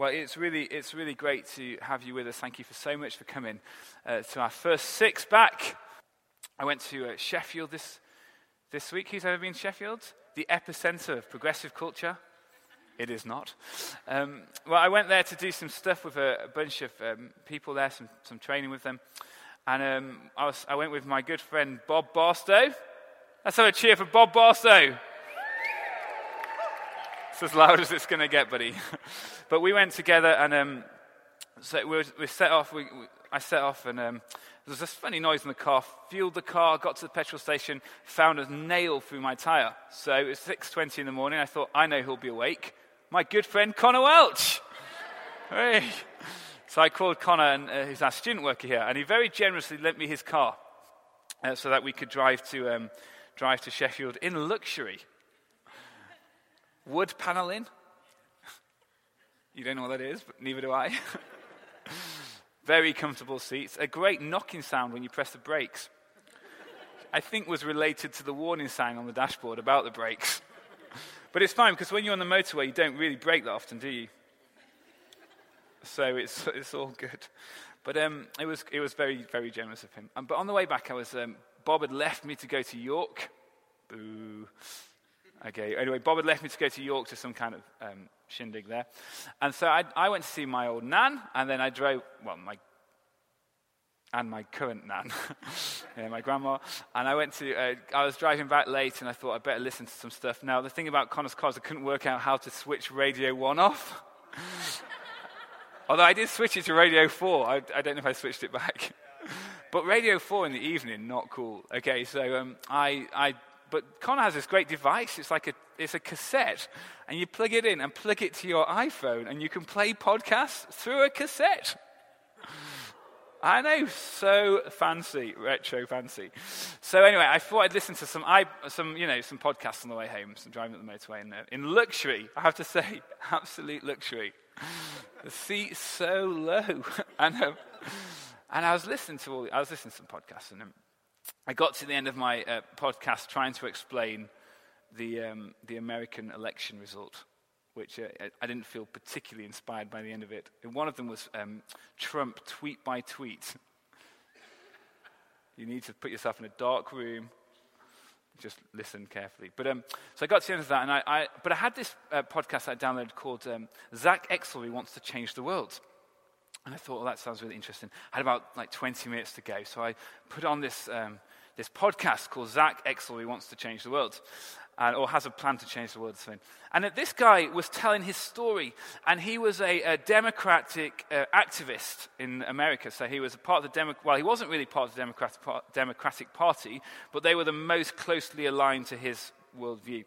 Well, it's really, it's really great to have you with us. Thank you for so much for coming uh, to our first six back. I went to uh, Sheffield this, this week. Who's ever been Sheffield? The epicenter of progressive culture? It is not. Um, well, I went there to do some stuff with a, a bunch of um, people there, some, some training with them. And um, I, was, I went with my good friend Bob Barstow. Let's have a cheer for Bob Barstow. It's as loud as it's going to get, buddy. but we went together and um, so we, we, set off. We, we, I set off and um, there was this funny noise in the car. Fueled the car, got to the petrol station, found a nail through my tire. So it was 6.20 in the morning. I thought, I know who'll be awake. My good friend Connor Welch. hey. So I called Connor, and uh, he's our student worker here, and he very generously lent me his car uh, so that we could drive to, um, drive to Sheffield in luxury wood paneling. You don't know what that is, but neither do I. Very comfortable seats. A great knocking sound when you press the brakes. I think was related to the warning sign on the dashboard about the brakes. But it's fine because when you're on the motorway, you don't really brake that often, do you? So it's, it's all good. But um, it, was, it was very, very generous of him. Um, but on the way back, I was, um, Bob had left me to go to York. Boo. Okay, anyway, Bob had left me to go to York to some kind of um, shindig there. And so I, I, went to see my old nan, and then I drove, well, my, and my current nan, yeah, my grandma. And I went to, uh, I was driving back late, and I thought I'd better listen to some stuff. Now, the thing about Connor's cars, I couldn't work out how to switch Radio 1 off. Although I did switch it to Radio 4. I, I don't know if I switched it back. but Radio 4 in the evening, not cool. Okay, so um, I, I but Connor has this great device. It's like a, it's a cassette, and you plug it in and plug it to your iPhone, and you can play podcasts through a cassette. I know, so fancy, retro fancy. So anyway, I thought I'd listen to some, I, some, you know, some podcasts on the way home, some driving up the motorway, in, in luxury. I have to say, absolute luxury. The seat's so low, and um, and I was listening to all, I was listening to some podcasts, and um, I got to the end of my uh, podcast trying to explain the, um, the American election result, which uh, I didn't feel particularly inspired by the end of it. And one of them was um, Trump tweet by tweet. you need to put yourself in a dark room, just listen carefully. But um, so I got to the end of that, and I, I but I had this uh, podcast I downloaded called um, Zack Exley Wants to Change the World. And I thought, well, that sounds really interesting. I had about like 20 minutes to go. So I put on this, um, this podcast called Zack Exley, Who Wants to Change the World, or has a plan to change the world. Soon. And this guy was telling his story, and he was a, a democratic uh, activist in America. So he was a part of the Demo- well, he wasn't really part of the Democratic, Democratic Party, but they were the most closely aligned to his worldview.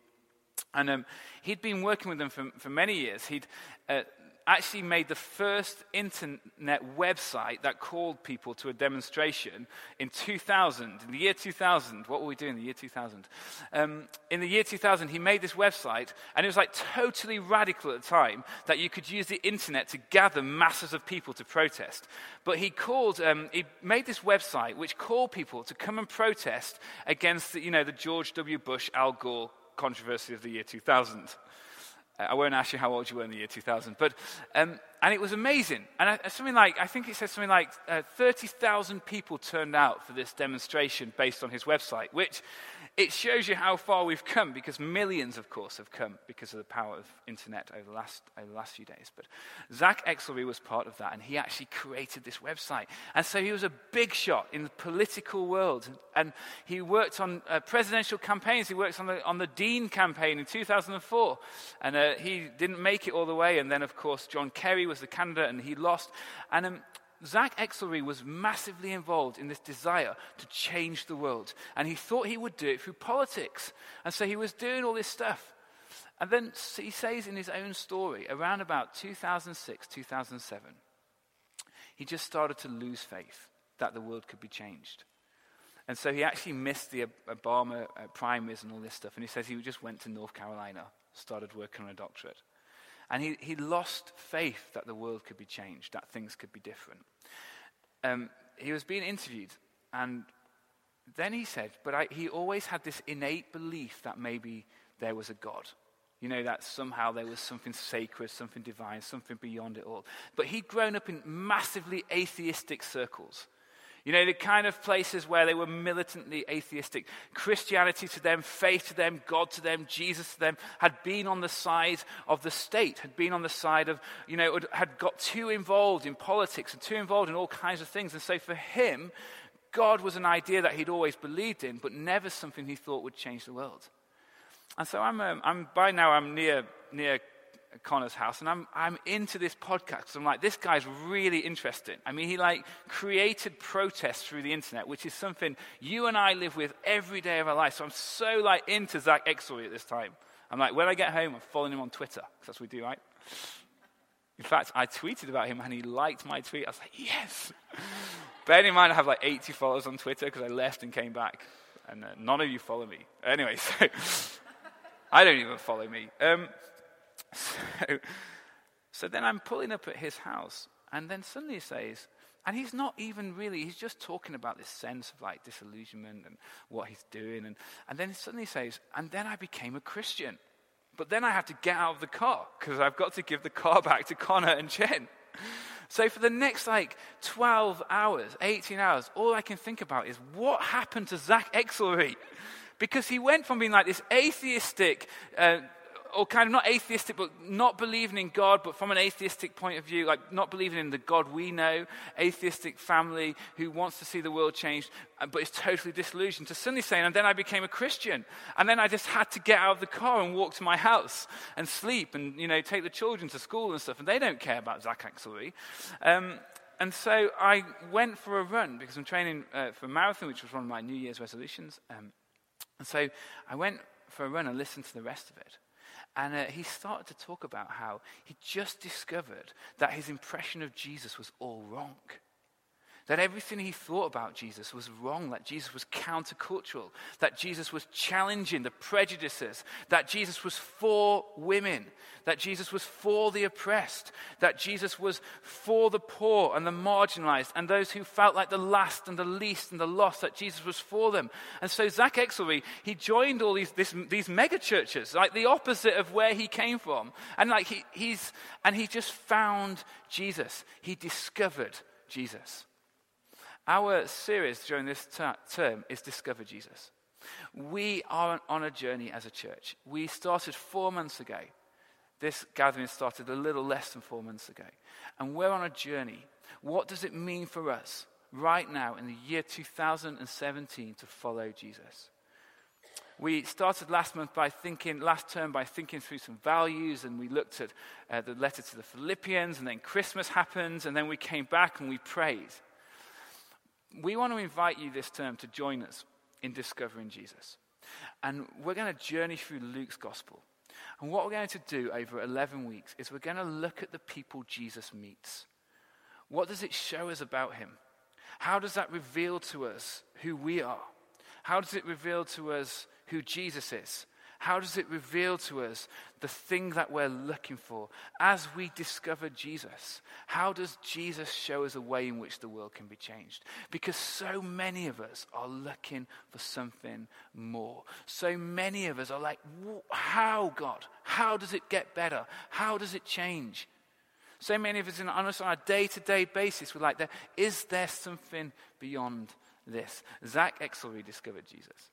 And um, he'd been working with them for, for many years. He'd, uh, actually made the first internet website that called people to a demonstration in 2000. In the year 2000, what were we doing in the year 2000? Um, in the year 2000, he made this website, and it was like totally radical at the time that you could use the internet to gather masses of people to protest. But he called, um, he made this website which called people to come and protest against, the, you know, the George W. Bush, Al Gore controversy of the year 2000. I won't ask you how old you were in the year 2000, but, um, and it was amazing. And I, something like, I think it said something like uh, 30,000 people turned out for this demonstration based on his website, which it shows you how far we've come because millions, of course, have come because of the power of internet over the last, over the last few days. But Zack Exley was part of that, and he actually created this website. And so he was a big shot in the political world. And he worked on uh, presidential campaigns. He worked on the, on the Dean campaign in 2004. And uh, he didn't make it all the way. And then, of course, John Kerry was the candidate, and he lost. And um, Zack Exley was massively involved in this desire to change the world. And he thought he would do it through politics. And so he was doing all this stuff. And then he says in his own story, around about 2006, 2007, he just started to lose faith that the world could be changed. And so he actually missed the Obama uh, primaries and all this stuff. And he says he just went to North Carolina, started working on a doctorate. And he, he lost faith that the world could be changed, that things could be different. Um, he was being interviewed, and then he said, But I, he always had this innate belief that maybe there was a God. You know, that somehow there was something sacred, something divine, something beyond it all. But he'd grown up in massively atheistic circles. You know, the kind of places where they were militantly atheistic. Christianity to them, faith to them, God to them, Jesus to them had been on the side of the state, had been on the side of, you know, had got too involved in politics and too involved in all kinds of things. And so for him, God was an idea that he'd always believed in, but never something he thought would change the world. And so I'm, um, I'm by now I'm near, near Connor's house, and I'm, I'm into this podcast. I'm like, this guy's really interesting. I mean, he like created protests through the internet, which is something you and I live with every day of our life. So I'm so like into Zack Exley at this time. I'm like, when I get home, I'm following him on Twitter, because that's what we do, right? In fact, I tweeted about him and he liked my tweet. I was like, yes. Bearing in mind, I have like 80 followers on Twitter because I left and came back. And uh, none of you follow me. Anyway, so I don't even follow me. Um, so, so then I'm pulling up at his house, and then suddenly he says, and he's not even really, he's just talking about this sense of like disillusionment and what he's doing. And, and then he suddenly says, and then I became a Christian. But then I have to get out of the car because I've got to give the car back to Connor and Jen. So for the next like 12 hours, 18 hours, all I can think about is what happened to Zack Exley? Because he went from being like this atheistic, uh, or kind of not atheistic, but not believing in God, but from an atheistic point of view, like not believing in the God we know, atheistic family who wants to see the world changed, uh, but is totally disillusioned, to suddenly saying, and then I became a Christian. And then I just had to get out of the car and walk to my house and sleep and, you know, take the children to school and stuff. And they don't care about Zach Axelrod. Um, and so I went for a run because I'm training uh, for a marathon, which was one of my New Year's resolutions. Um, and so I went for a run and listened to the rest of it. And uh, he started to talk about how he just discovered that his impression of Jesus was all wrong. That everything he thought about Jesus was wrong, that Jesus was countercultural, that Jesus was challenging the prejudices, that Jesus was for women, that Jesus was for the oppressed, that Jesus was for the poor and the marginalized and those who felt like the last and the least and the lost, that Jesus was for them. And so Zack Exley, he joined all these, this, these mega churches, like the opposite of where he came from. And like he, he's, and he just found Jesus. He discovered Jesus. Our series during this ter- term is Discover Jesus. We are on a journey as a church. We started four months ago. This gathering started a little less than four months ago. And we're on a journey. What does it mean for us right now in the year 2017 to follow Jesus? We started last month by thinking, last term by thinking through some values, and we looked at uh, the letter to the Philippians, and then Christmas happened, and then we came back and we prayed we want to invite you this term to join us in discovering Jesus. And we're going to journey through Luke's gospel. And what we're going to do over 11 weeks is we're going to look at the people Jesus meets. What does it show us about him? How does that reveal to us who we are? How does it reveal to us who Jesus is? How does it reveal to us the thing that we're looking for as we discover Jesus? How does Jesus show us a way in which the world can be changed? Because so many of us are looking for something more. So many of us are like, how, God? How does it get better? How does it change? So many of us in, on a day to day basis, we're like, is there something beyond this? Zack Exley discovered Jesus.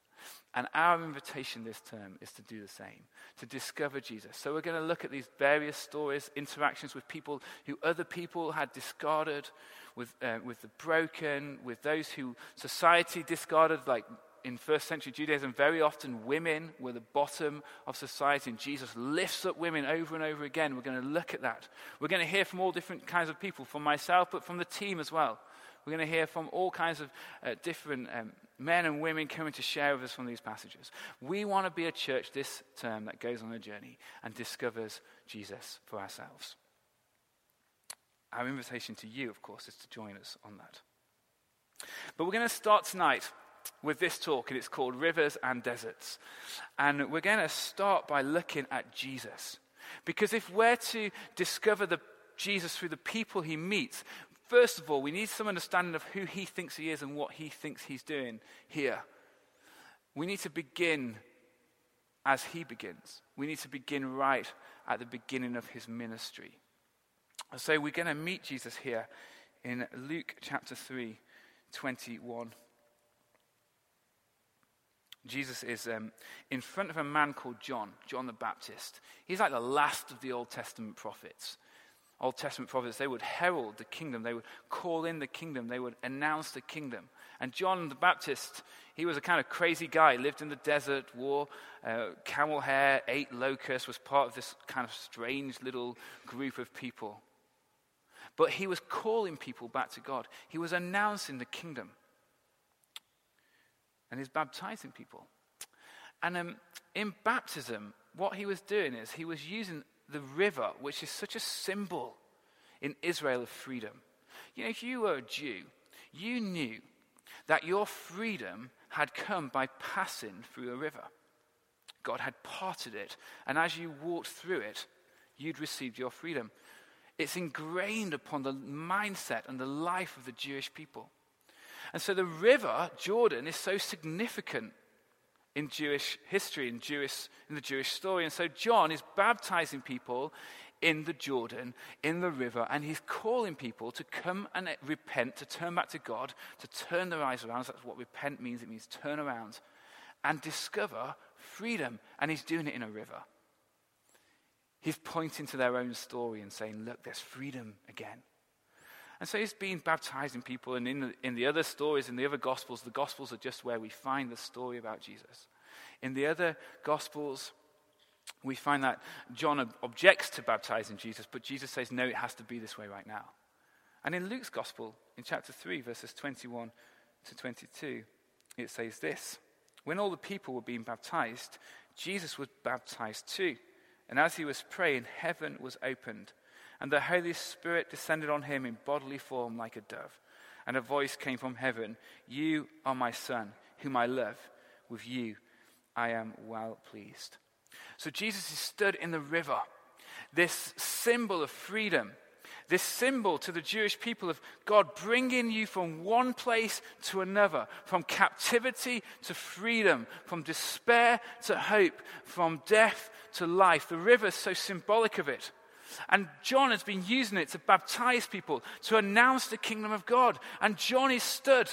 And our invitation this term is to do the same, to discover Jesus. So we're going to look at these various stories, interactions with people who other people had discarded, with, uh, with the broken, with those who society discarded, like in first century Judaism, very often women were the bottom of society, and Jesus lifts up women over and over again. We're going to look at that. We're going to hear from all different kinds of people, from myself, but from the team as well. We're going to hear from all kinds of uh, different um, men and women coming to share with us from these passages. We want to be a church this term that goes on a journey and discovers Jesus for ourselves. Our invitation to you, of course, is to join us on that. But we're going to start tonight with this talk, and it's called Rivers and Deserts. And we're going to start by looking at Jesus. Because if we're to discover the Jesus through the people he meets, First of all, we need some understanding of who he thinks he is and what he thinks he's doing here. We need to begin as he begins. We need to begin right at the beginning of his ministry. So we're going to meet Jesus here in Luke chapter 3, 21. Jesus is um, in front of a man called John, John the Baptist. He's like the last of the Old Testament prophets. Old Testament prophets, they would herald the kingdom, they would call in the kingdom, they would announce the kingdom. And John the Baptist, he was a kind of crazy guy, lived in the desert, wore uh, camel hair, ate locusts, was part of this kind of strange little group of people. But he was calling people back to God, he was announcing the kingdom. And he's baptizing people. And um, in baptism, what he was doing is he was using the river, which is such a symbol in Israel of freedom. You know, if you were a Jew, you knew that your freedom had come by passing through a river. God had parted it, and as you walked through it, you'd received your freedom. It's ingrained upon the mindset and the life of the Jewish people. And so the river, Jordan, is so significant in Jewish history, in, Jewish, in the Jewish story. And so John is baptizing people in the Jordan, in the river, and he's calling people to come and repent, to turn back to God, to turn their eyes around. That's what repent means. It means turn around and discover freedom. And he's doing it in a river. He's pointing to their own story and saying, Look, there's freedom again. And so he's been baptizing people. And in the, in the other stories, in the other gospels, the gospels are just where we find the story about Jesus. In the other gospels, we find that John objects to baptizing Jesus, but Jesus says, no, it has to be this way right now. And in Luke's gospel, in chapter 3, verses 21 to 22, it says this When all the people were being baptized, Jesus was baptized too. And as he was praying, heaven was opened, and the Holy Spirit descended on him in bodily form like a dove. And a voice came from heaven You are my Son, whom I love. With you I am well pleased. So Jesus is stood in the river, this symbol of freedom, this symbol to the Jewish people of God bringing you from one place to another, from captivity to freedom, from despair to hope, from death to life. The river is so symbolic of it. And John has been using it to baptize people, to announce the kingdom of God. And John is stood,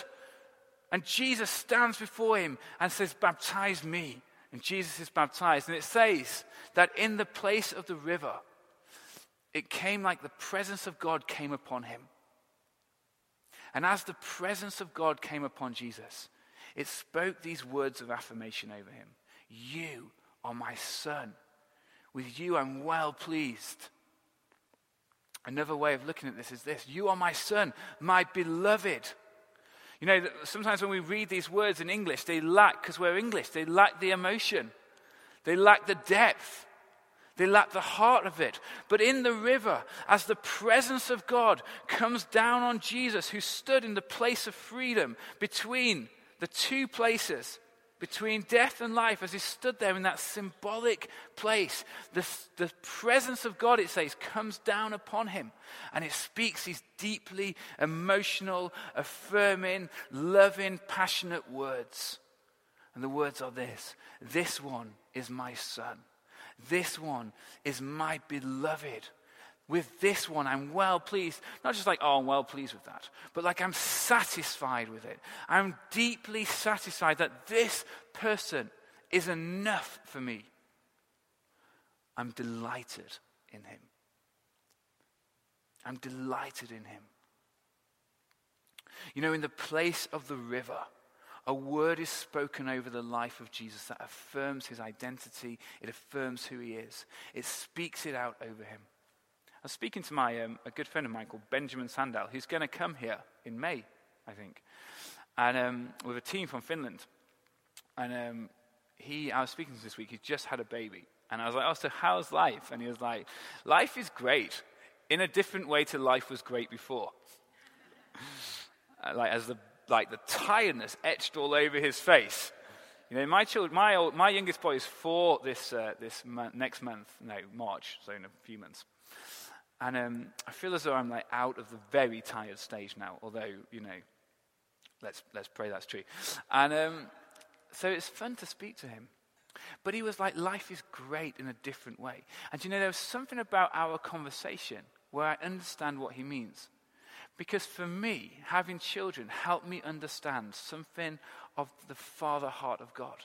and Jesus stands before him and says, Baptize me. And Jesus is baptized. And it says that in the place of the river, it came like the presence of God came upon him. And as the presence of God came upon Jesus, it spoke these words of affirmation over him You are my son. With you I'm well pleased. Another way of looking at this is this You are my son, my beloved. You know, sometimes when we read these words in English, they lack, because we're English, they lack the emotion, they lack the depth. They lack the heart of it. But in the river, as the presence of God comes down on Jesus, who stood in the place of freedom between the two places, between death and life, as he stood there in that symbolic place, the, the presence of God, it says, comes down upon him. And it speaks these deeply emotional, affirming, loving, passionate words. And the words are this This one is my son. This one is my beloved with this one, I'm well pleased. Not just like, oh, I'm well pleased with that, but like I'm satisfied with it. I'm deeply satisfied that this person is enough for me. I'm delighted in him. I'm delighted in him. You know, in the place of the river, a word is spoken over the life of Jesus that affirms his identity, it affirms who he is, it speaks it out over him was speaking to my, um, a good friend of mine called Benjamin Sandahl, who's going to come here in May, I think, and um, with a team from Finland. And um, he, I was speaking to him this week, he just had a baby. And I was like, oh, so how's life? And he was like, life is great in a different way to life was great before. like, as the, like the tiredness etched all over his face. You know, my, child, my, old, my youngest boy is four this, uh, this next month, no, March, so in a few months. And um, I feel as though I'm like out of the very tired stage now, although, you know, let's, let's pray that's true. And um, so it's fun to speak to him. But he was like, life is great in a different way. And you know, there was something about our conversation where I understand what he means. Because for me, having children helped me understand something of the father heart of God.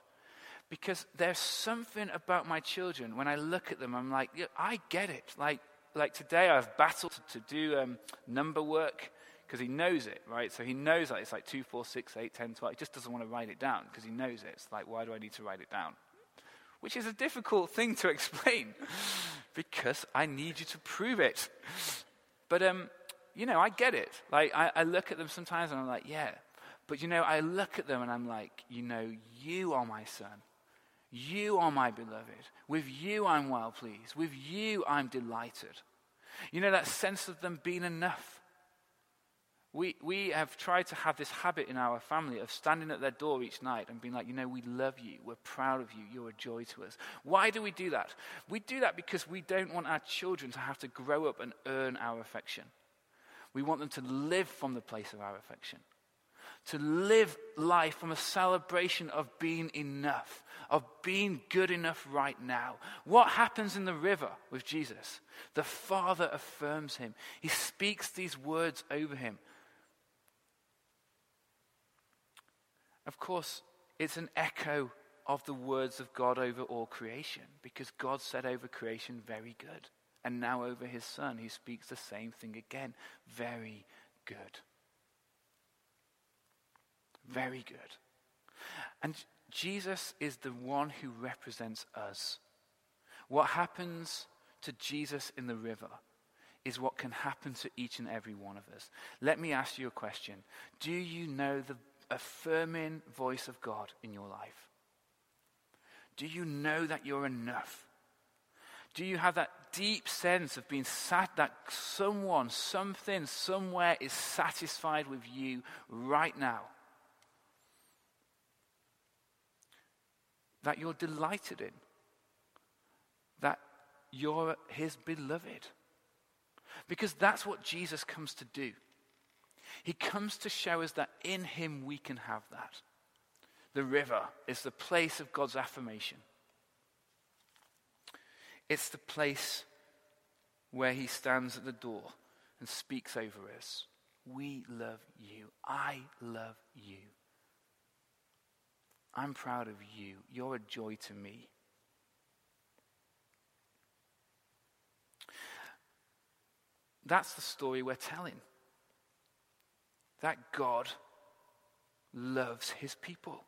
Because there's something about my children, when I look at them, I'm like, yeah, I get it. Like, like today, I've battled to do um, number work because he knows it, right? So he knows that it's like 2, 4, 6, 8, 10, 12. He just doesn't want to write it down because he knows it. It's like, why do I need to write it down? Which is a difficult thing to explain because I need you to prove it. But, um, you know, I get it. Like, I, I look at them sometimes and I'm like, yeah. But, you know, I look at them and I'm like, you know, you are my son. You are my beloved. With you I'm well pleased. With you I'm delighted. You know, that sense of them being enough. We, we have tried to have this habit in our family of standing at their door each night and being like, you know, we love you. We're proud of you. You're a joy to us. Why do we do that? We do that because we don't want our children to have to grow up and earn our affection. We want them to live from the place of our affection to live life from a celebration of being enough, of being good enough right now. What happens in the river with Jesus? The Father affirms him, He speaks these words over him. Of course, it's an echo of the words of God over all creation, because God said over creation, very good. And now over his son, he speaks the same thing again, very good. Very good. And Jesus is the one who represents us. What happens to Jesus in the river is what can happen to each and every one of us. Let me ask you a question Do you know the affirming voice of God in your life? Do you know that you're enough? Do you have that deep sense of being sat that someone, something, somewhere is satisfied with you right now? That you're delighted in, that you're his beloved. Because that's what Jesus comes to do. He comes to show us that in him we can have that. The river is the place of God's affirmation. It's the place where he stands at the door and speaks over us. We love you. I love you. I'm proud of you. You're a joy to me. That's the story we're telling. That God loves his people.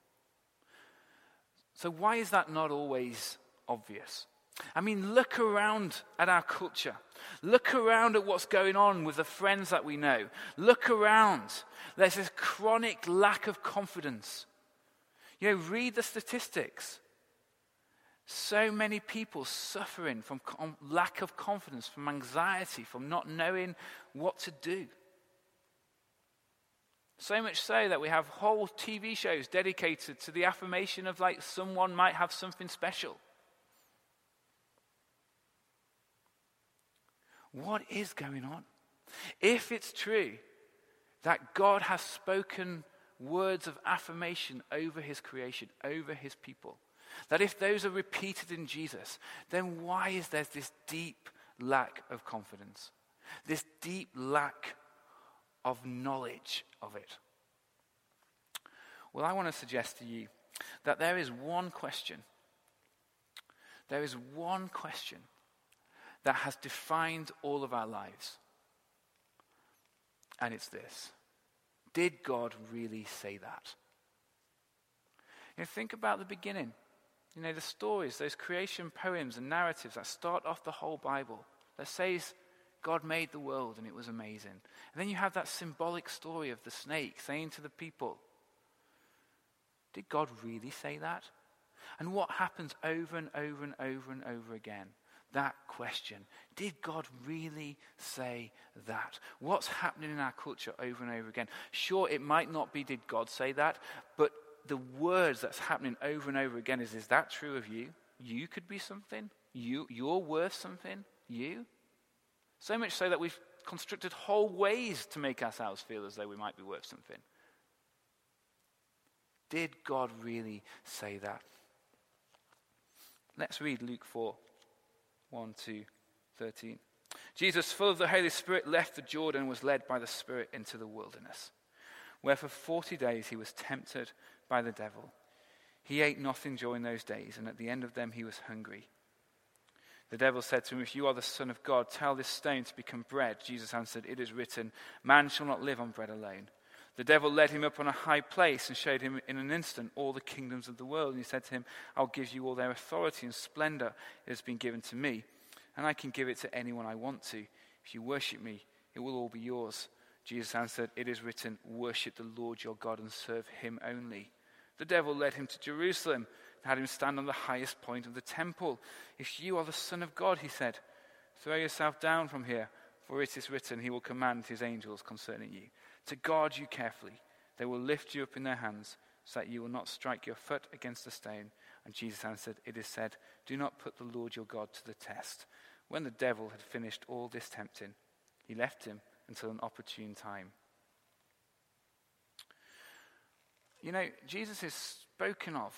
So, why is that not always obvious? I mean, look around at our culture. Look around at what's going on with the friends that we know. Look around. There's this chronic lack of confidence. You know, read the statistics. So many people suffering from com- um, lack of confidence, from anxiety, from not knowing what to do. So much so that we have whole TV shows dedicated to the affirmation of like someone might have something special. What is going on? If it's true that God has spoken words of affirmation over his creation, over his people. That if those are repeated in Jesus, then why is there this deep lack of confidence? This deep lack of knowledge of it? Well, I want to suggest to you that there is one question. There is one question that has defined all of our lives. And it's this did God really say that? You know, think about the beginning. You know, the stories, those creation poems and narratives that start off the whole Bible that says God made the world and it was amazing. And then you have that symbolic story of the snake saying to the people, Did God really say that? And what happens over and over and over and over again? That question. Did God really say that? What's happening in our culture over and over again? Sure, it might not be, did God say that? But the words that's happening over and over again is, is that true of you? You could be something? You, you're worth something? You? So much so that we've constructed whole ways to make ourselves feel as though we might be worth something. Did God really say that? Let's read Luke 4 1 to 13. Jesus, full of the Holy Spirit, left the Jordan and was led by the Spirit into the wilderness, where for 40 days he was tempted by the devil. He ate nothing during those days, and at the end of them he was hungry. The devil said to him, If you are the Son of God, tell this stone to become bread. Jesus answered, It is written, Man shall not live on bread alone. The devil led him up on a high place and showed him in an instant all the kingdoms of the world. And he said to him, I'll give you all their authority and splendor. It has been given to me, and I can give it to anyone I want to. If you worship me, it will all be yours. Jesus answered, It is written, Worship the Lord your God and serve him only. The devil led him to Jerusalem and had him stand on the highest point of the temple. If you are the Son of God, he said, throw yourself down from here, for it is written, He will command His angels concerning you to guard you carefully. They will lift you up in their hands so that you will not strike your foot against a stone. And Jesus answered, It is said, Do not put the Lord your God to the test. When the devil had finished all this tempting, he left him until an opportune time. You know, Jesus is spoken of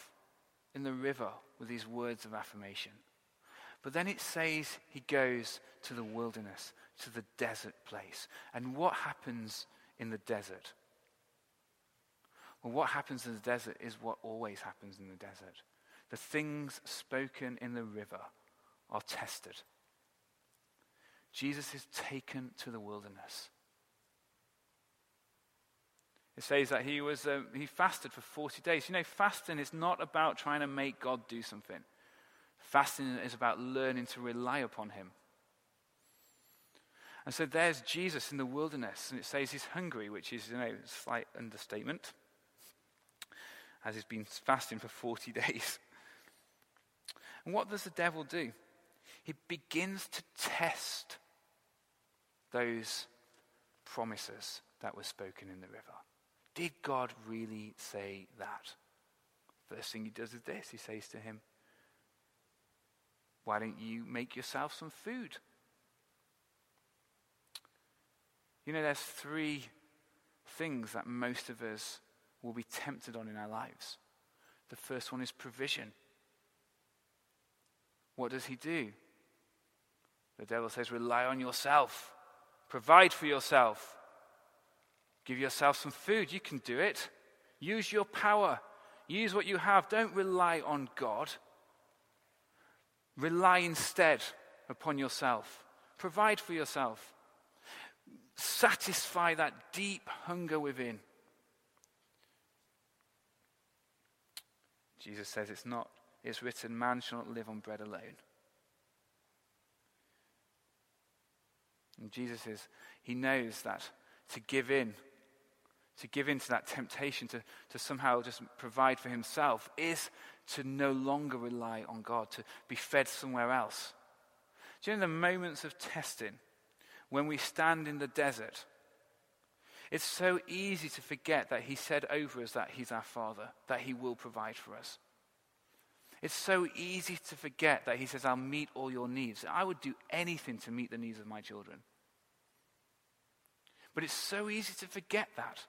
in the river with these words of affirmation. But then it says he goes to the wilderness, to the desert place. And what happens in the desert? Well, what happens in the desert is what always happens in the desert. The things spoken in the river are tested. Jesus is taken to the wilderness. It says that he, was, uh, he fasted for 40 days. You know, fasting is not about trying to make God do something, fasting is about learning to rely upon him. And so there's Jesus in the wilderness, and it says he's hungry, which is, you know, a slight understatement, as he's been fasting for 40 days. And what does the devil do? He begins to test those promises that were spoken in the river. Did God really say that? First thing he does is this he says to him, Why don't you make yourself some food? You know, there's three things that most of us will be tempted on in our lives. The first one is provision. What does he do? The devil says, rely on yourself, provide for yourself. Give yourself some food. You can do it. Use your power. Use what you have. Don't rely on God. Rely instead upon yourself. Provide for yourself. Satisfy that deep hunger within. Jesus says it's not, it's written, man shall not live on bread alone. And Jesus is, he knows that to give in to give in to that temptation to, to somehow just provide for himself is to no longer rely on God, to be fed somewhere else. Do you know the moments of testing when we stand in the desert? It's so easy to forget that He said over us that He's our Father, that He will provide for us. It's so easy to forget that He says, I'll meet all your needs. I would do anything to meet the needs of my children. But it's so easy to forget that.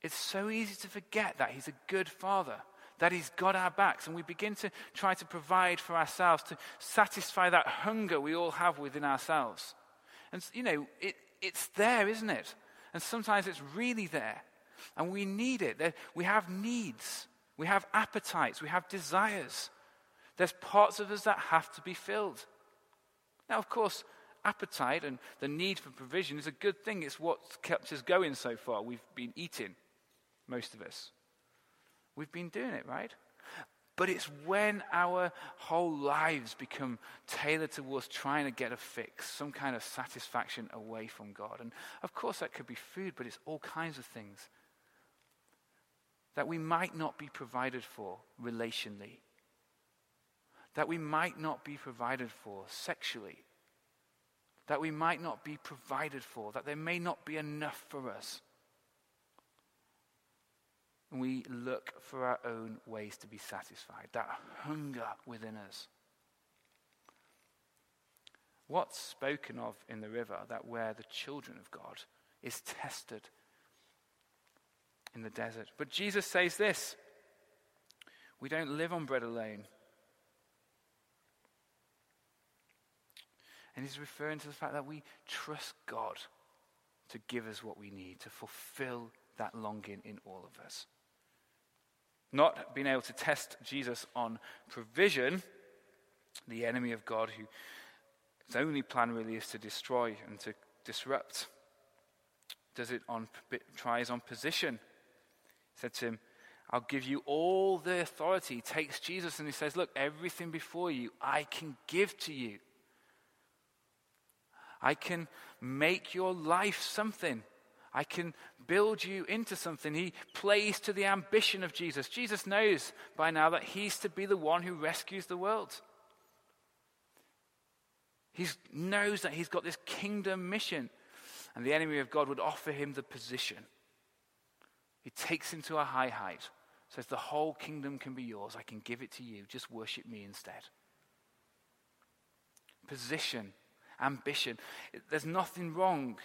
It's so easy to forget that He's a good Father, that He's got our backs, and we begin to try to provide for ourselves, to satisfy that hunger we all have within ourselves. And, you know, it, it's there, isn't it? And sometimes it's really there. And we need it. We have needs, we have appetites, we have desires. There's parts of us that have to be filled. Now, of course, appetite and the need for provision is a good thing. It's what's kept us going so far. We've been eating most of us. We've been doing it, right? But it's when our whole lives become tailored towards trying to get a fix, some kind of satisfaction away from God. And of course, that could be food, but it's all kinds of things that we might not be provided for relationally, that we might not be provided for sexually, that we might not be provided for, that there may not be enough for us and we look for our own ways to be satisfied, that hunger within us. What's spoken of in the river, that where the children of God is tested in the desert. But Jesus says this We don't live on bread alone. And he's referring to the fact that we trust God to give us what we need, to fulfill that longing in all of us. Not being able to test Jesus on provision, the enemy of God, whose only plan really is to destroy and to disrupt. Does it on tries on position? He said to him, I'll give you all the authority. He takes Jesus and he says, Look, everything before you I can give to you. I can make your life something. I can build you into something. He plays to the ambition of Jesus. Jesus knows by now that he's to be the one who rescues the world. He knows that he's got this kingdom mission, and the enemy of God would offer him the position. He takes him to a high height, says, The whole kingdom can be yours. I can give it to you. Just worship me instead. Position, ambition. There's nothing wrong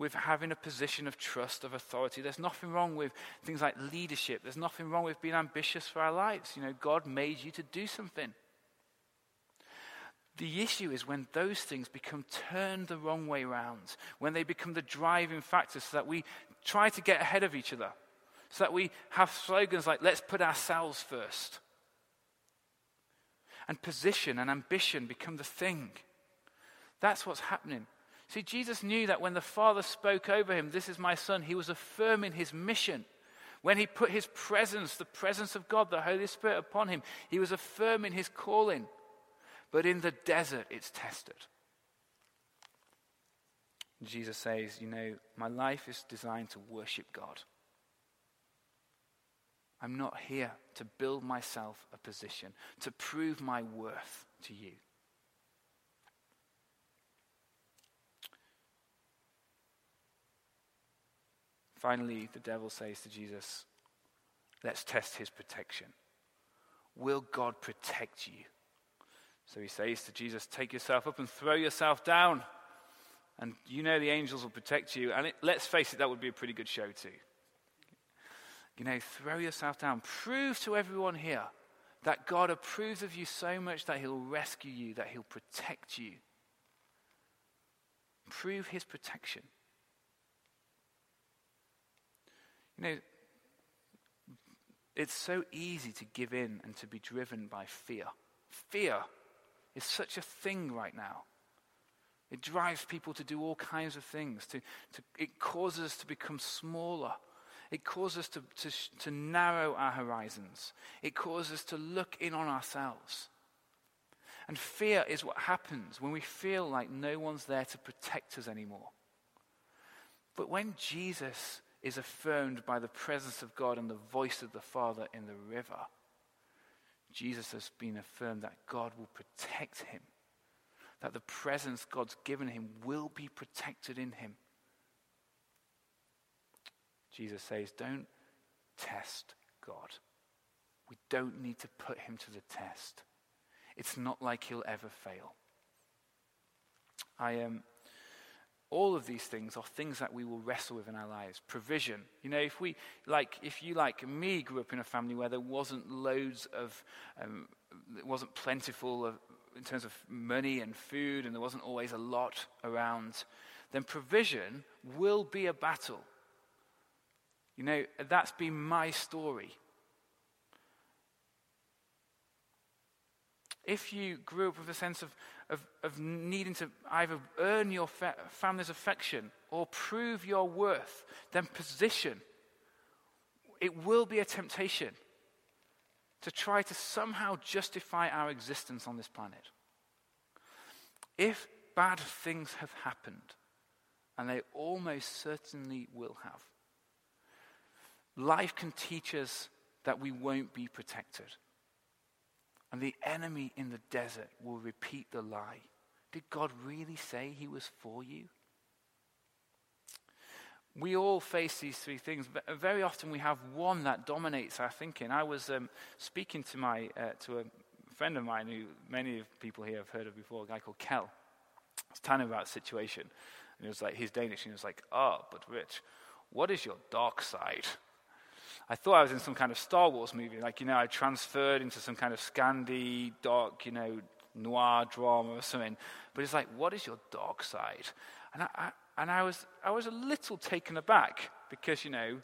with having a position of trust, of authority. There's nothing wrong with things like leadership. There's nothing wrong with being ambitious for our lives. You know, God made you to do something. The issue is when those things become turned the wrong way around, when they become the driving factors so that we try to get ahead of each other, so that we have slogans like, let's put ourselves first. And position and ambition become the thing. That's what's happening. See, Jesus knew that when the Father spoke over him, This is my Son, he was affirming his mission. When he put his presence, the presence of God, the Holy Spirit upon him, he was affirming his calling. But in the desert, it's tested. Jesus says, You know, my life is designed to worship God. I'm not here to build myself a position, to prove my worth to you. Finally, the devil says to Jesus, Let's test his protection. Will God protect you? So he says to Jesus, Take yourself up and throw yourself down. And you know the angels will protect you. And it, let's face it, that would be a pretty good show, too. You know, throw yourself down. Prove to everyone here that God approves of you so much that he'll rescue you, that he'll protect you. Prove his protection. You know, it's so easy to give in and to be driven by fear. Fear is such a thing right now. It drives people to do all kinds of things. To, to, it causes us to become smaller. It causes us to, to, to narrow our horizons. It causes us to look in on ourselves. And fear is what happens when we feel like no one's there to protect us anymore. But when Jesus is affirmed by the presence of God and the voice of the Father in the river, Jesus has been affirmed that God will protect him, that the presence God's given him will be protected in him. Jesus says, Don't test God. We don't need to put him to the test. It's not like he'll ever fail. I am. Um, all of these things are things that we will wrestle with in our lives. Provision. You know, if we, like, if you, like me, grew up in a family where there wasn't loads of, um, it wasn't plentiful of, in terms of money and food, and there wasn't always a lot around, then provision will be a battle. You know, that's been my story. If you grew up with a sense of of, of needing to either earn your fa- family's affection or prove your worth, then position. It will be a temptation to try to somehow justify our existence on this planet. If bad things have happened, and they almost certainly will have, life can teach us that we won't be protected. And the enemy in the desert will repeat the lie. Did God really say he was for you? We all face these three things. Very often we have one that dominates our thinking. I was um, speaking to, my, uh, to a friend of mine who many of people here have heard of before, a guy called Kel. I was telling him about a situation. And he was like, he's Danish. And he was like, oh, but Rich, what is your dark side? I thought I was in some kind of Star Wars movie. Like, you know, I transferred into some kind of Scandi, dark, you know, noir drama or something. But it's like, what is your dark side? And I, I, and I was, I was a little taken aback because, you know,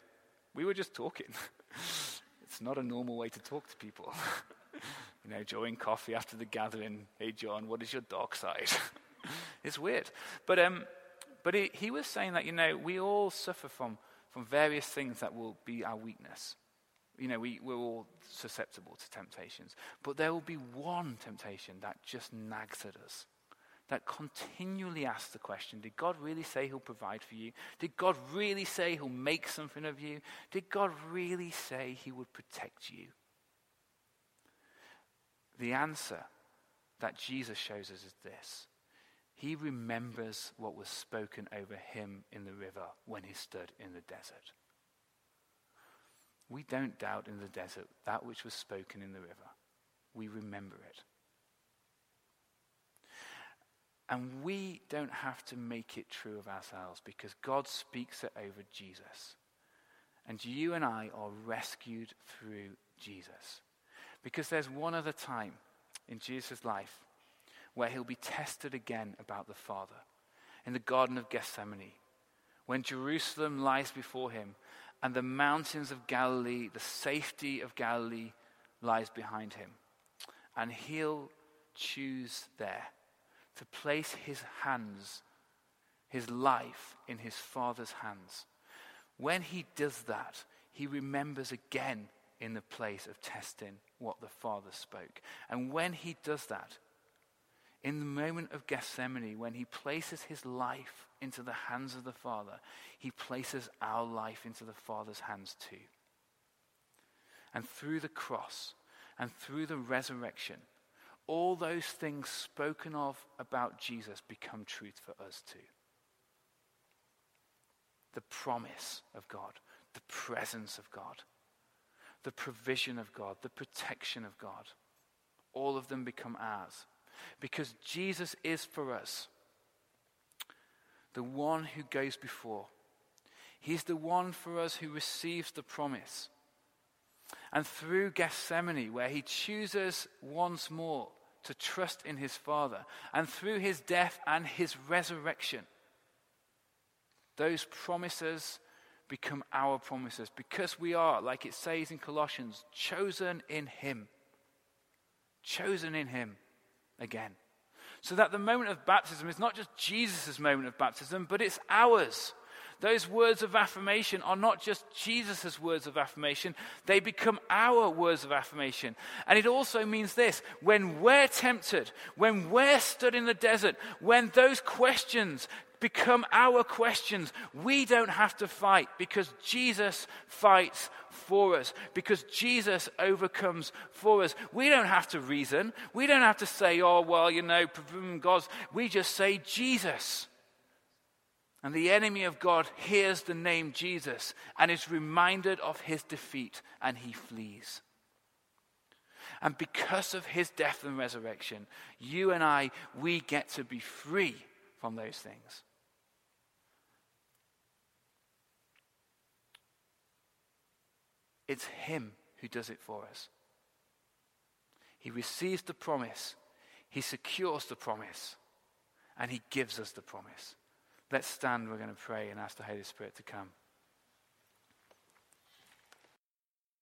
we were just talking. it's not a normal way to talk to people. you know, enjoying coffee after the gathering. Hey, John, what is your dark side? it's weird. But, um, but he, he was saying that, you know, we all suffer from from various things that will be our weakness. You know, we, we're all susceptible to temptations. But there will be one temptation that just nags at us, that continually asks the question Did God really say He'll provide for you? Did God really say He'll make something of you? Did God really say He would protect you? The answer that Jesus shows us is this he remembers what was spoken over him in the river when he stood in the desert. We don't doubt in the desert that which was spoken in the river. We remember it. And we don't have to make it true of ourselves because God speaks it over Jesus. And you and I are rescued through Jesus. Because there's one other time in Jesus' life where he'll be tested again about the Father in the Garden of Gethsemane, when Jerusalem lies before him and the mountains of Galilee, the safety of Galilee, lies behind him. And he'll choose there to place his hands, his life, in his Father's hands. When he does that, he remembers again in the place of testing what the Father spoke. And when he does that, in the moment of Gethsemane, when he places his life into the hands of the Father, he places our life into the Father's hands too. And through the cross and through the resurrection, all those things spoken of about Jesus become truth for us too. The promise of God, the presence of God, the provision of God, the protection of God, all of them become ours because Jesus is for us the one who goes before. He's the one for us who receives the promise. And through Gethsemane, where he chooses once more to trust in his Father, and through his death and his resurrection, those promises become our promises because we are, like it says in Colossians, chosen in him. Chosen in him again. So that the moment of baptism is not just Jesus' moment of baptism, but it's ours. Those words of affirmation are not just Jesus' words of affirmation, they become our words of affirmation. And it also means this when we're tempted, when we're stood in the desert, when those questions become our questions, we don't have to fight because Jesus fights for us, because Jesus overcomes for us. We don't have to reason. We don't have to say, oh, well, you know, God's. We just say Jesus. And the enemy of God hears the name Jesus and is reminded of his defeat and he flees. And because of his death and resurrection, you and I, we get to be free from those things. It's Him who does it for us. He receives the promise, He secures the promise, and He gives us the promise. Let's stand. We're going to pray and ask the Holy Spirit to come.